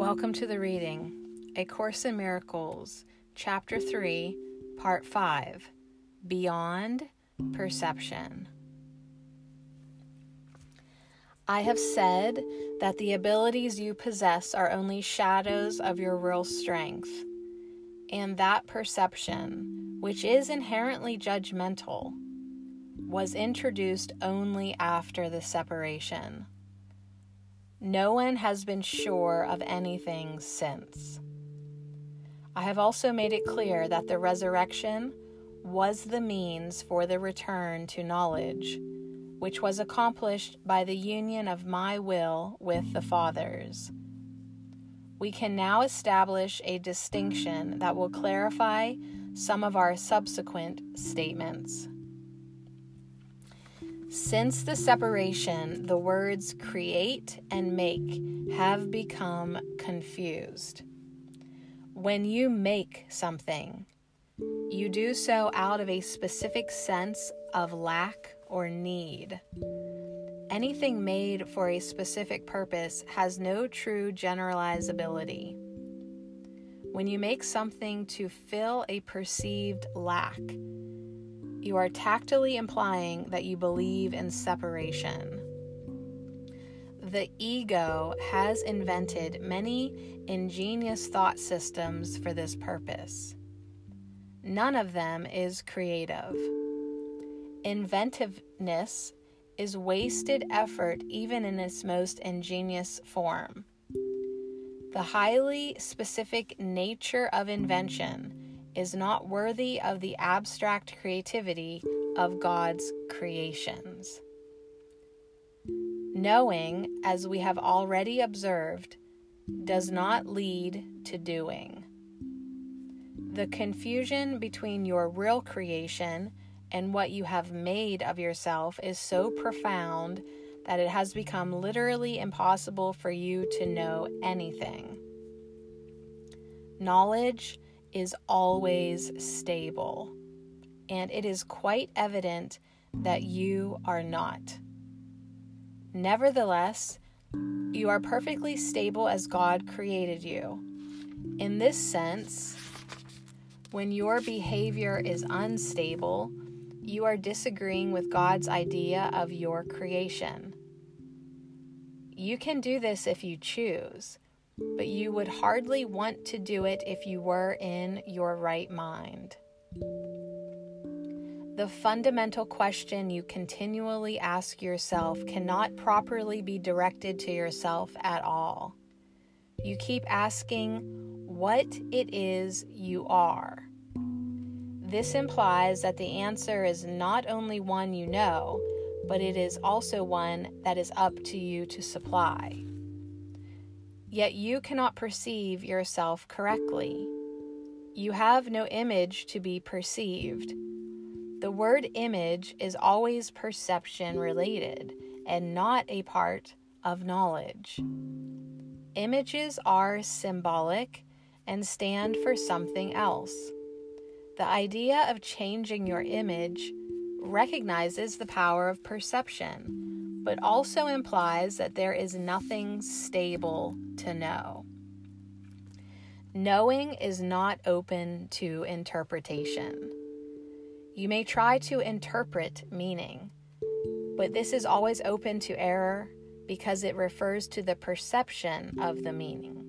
Welcome to the reading A Course in Miracles, Chapter 3, Part 5 Beyond Perception. I have said that the abilities you possess are only shadows of your real strength, and that perception, which is inherently judgmental, was introduced only after the separation. No one has been sure of anything since. I have also made it clear that the resurrection was the means for the return to knowledge, which was accomplished by the union of my will with the Father's. We can now establish a distinction that will clarify some of our subsequent statements. Since the separation, the words create and make have become confused. When you make something, you do so out of a specific sense of lack or need. Anything made for a specific purpose has no true generalizability. When you make something to fill a perceived lack, you are tactily implying that you believe in separation. The ego has invented many ingenious thought systems for this purpose. None of them is creative. Inventiveness is wasted effort even in its most ingenious form. The highly specific nature of invention is not worthy of the abstract creativity of God's creations. Knowing, as we have already observed, does not lead to doing. The confusion between your real creation and what you have made of yourself is so profound that it has become literally impossible for you to know anything. Knowledge is always stable, and it is quite evident that you are not. Nevertheless, you are perfectly stable as God created you. In this sense, when your behavior is unstable, you are disagreeing with God's idea of your creation. You can do this if you choose, but you would hardly want to do it if you were in your right mind. The fundamental question you continually ask yourself cannot properly be directed to yourself at all. You keep asking what it is you are. This implies that the answer is not only one you know, but it is also one that is up to you to supply yet you cannot perceive yourself correctly. You have no image to be perceived. The word image is always perception related and not a part of knowledge. Images are symbolic and stand for something else. The idea of changing your image recognizes the power of perception but also implies that there is nothing stable to know. Knowing is not open to interpretation. You may try to interpret meaning, but this is always open to error because it refers to the perception of the meaning.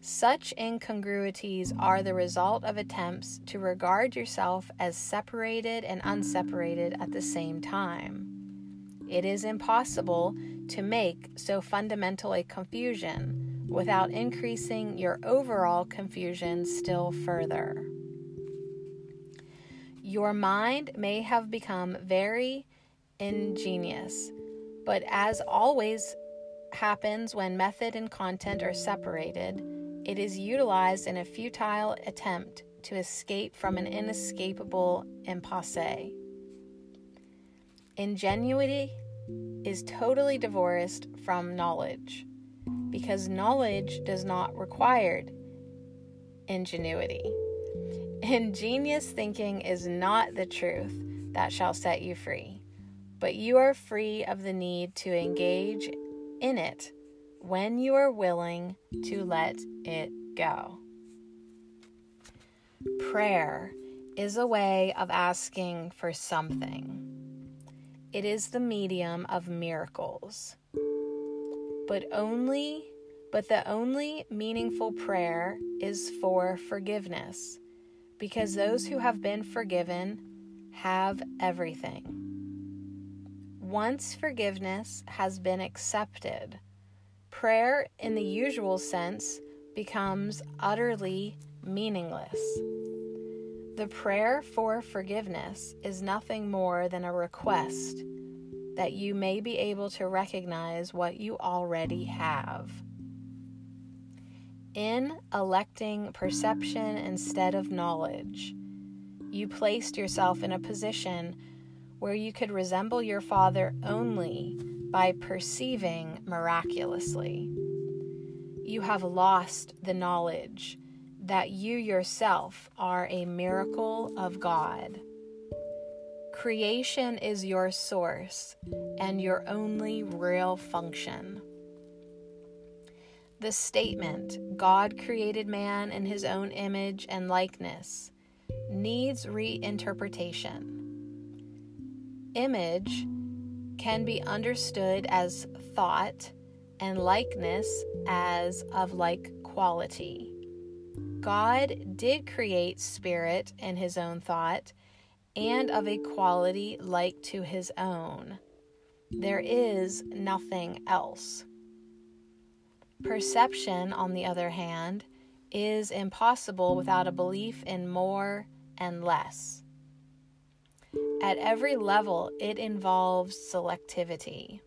Such incongruities are the result of attempts to regard yourself as separated and unseparated at the same time. It is impossible to make so fundamental a confusion without increasing your overall confusion still further. Your mind may have become very ingenious, but as always happens when method and content are separated, it is utilized in a futile attempt to escape from an inescapable impasse. Ingenuity is totally divorced from knowledge because knowledge does not require ingenuity. Ingenious thinking is not the truth that shall set you free, but you are free of the need to engage in it when you are willing to let it go. Prayer is a way of asking for something. It is the medium of miracles. But only but the only meaningful prayer is for forgiveness because those who have been forgiven have everything. Once forgiveness has been accepted, prayer in the usual sense becomes utterly meaningless. The prayer for forgiveness is nothing more than a request that you may be able to recognize what you already have. In electing perception instead of knowledge, you placed yourself in a position where you could resemble your Father only by perceiving miraculously. You have lost the knowledge that you yourself are a miracle of God. Creation is your source and your only real function. The statement, God created man in his own image and likeness, needs reinterpretation. Image can be understood as thought and likeness as of like quality. God did create spirit in his own thought and of a quality like to his own. There is nothing else. Perception, on the other hand, is impossible without a belief in more and less. At every level, it involves selectivity.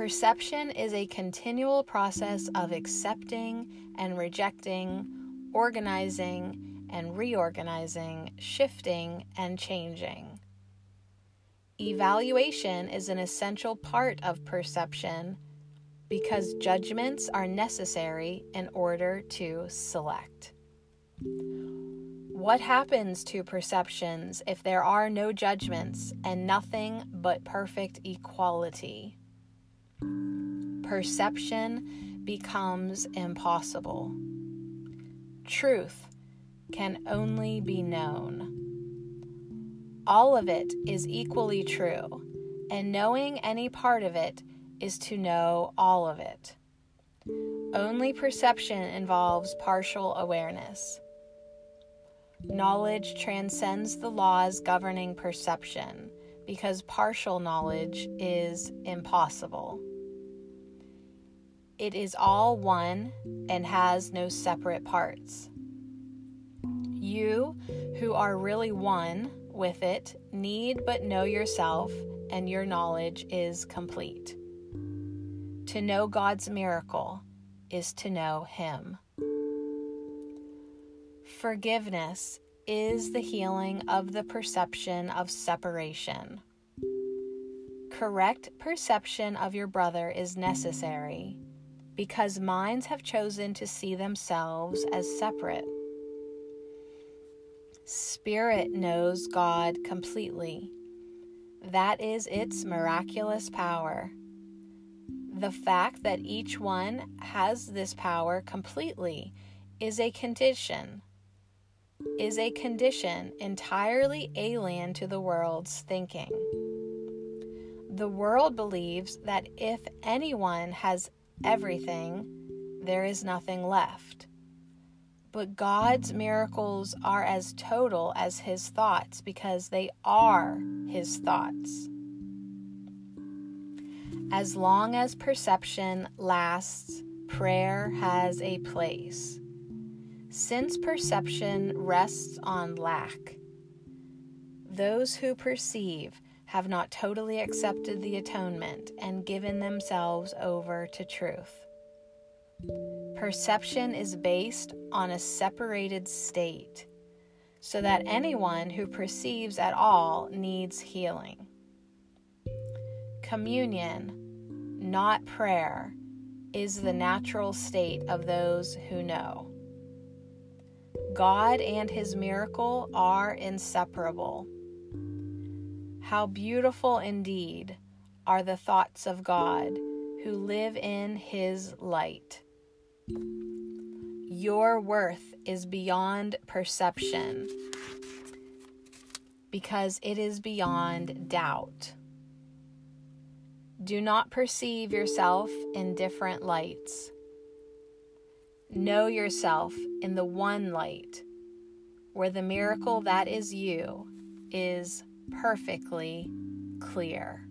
Perception is a continual process of accepting and rejecting, organizing and reorganizing, shifting and changing. Evaluation is an essential part of perception because judgments are necessary in order to select. What happens to perceptions if there are no judgments and nothing but perfect equality? Perception becomes impossible. Truth can only be known. All of it is equally true, and knowing any part of it is to know all of it. Only perception involves partial awareness. Knowledge transcends the laws governing perception because partial knowledge is impossible. It is all one and has no separate parts. You, who are really one with it, need but know yourself, and your knowledge is complete. To know God's miracle is to know Him. Forgiveness is the healing of the perception of separation. Correct perception of your brother is necessary because minds have chosen to see themselves as separate. Spirit knows God completely. That is its miraculous power. The fact that each one has this power completely is a condition, is a condition entirely alien to the world's thinking. The world believes that if anyone has everything, there is nothing left. But God's miracles are as total as His thoughts because they are His thoughts. As long as perception lasts, prayer has a place. Since perception rests on lack, those who perceive have not totally accepted the atonement and given themselves over to truth. Perception is based on a separated state, so that anyone who perceives at all needs healing. Communion, not prayer, is the natural state of those who know. God and His miracle are inseparable. How beautiful indeed are the thoughts of God, who live in His light. Your worth is beyond perception because it is beyond doubt. Do not perceive yourself in different lights. Know yourself in the one light where the miracle that is you is perfectly clear.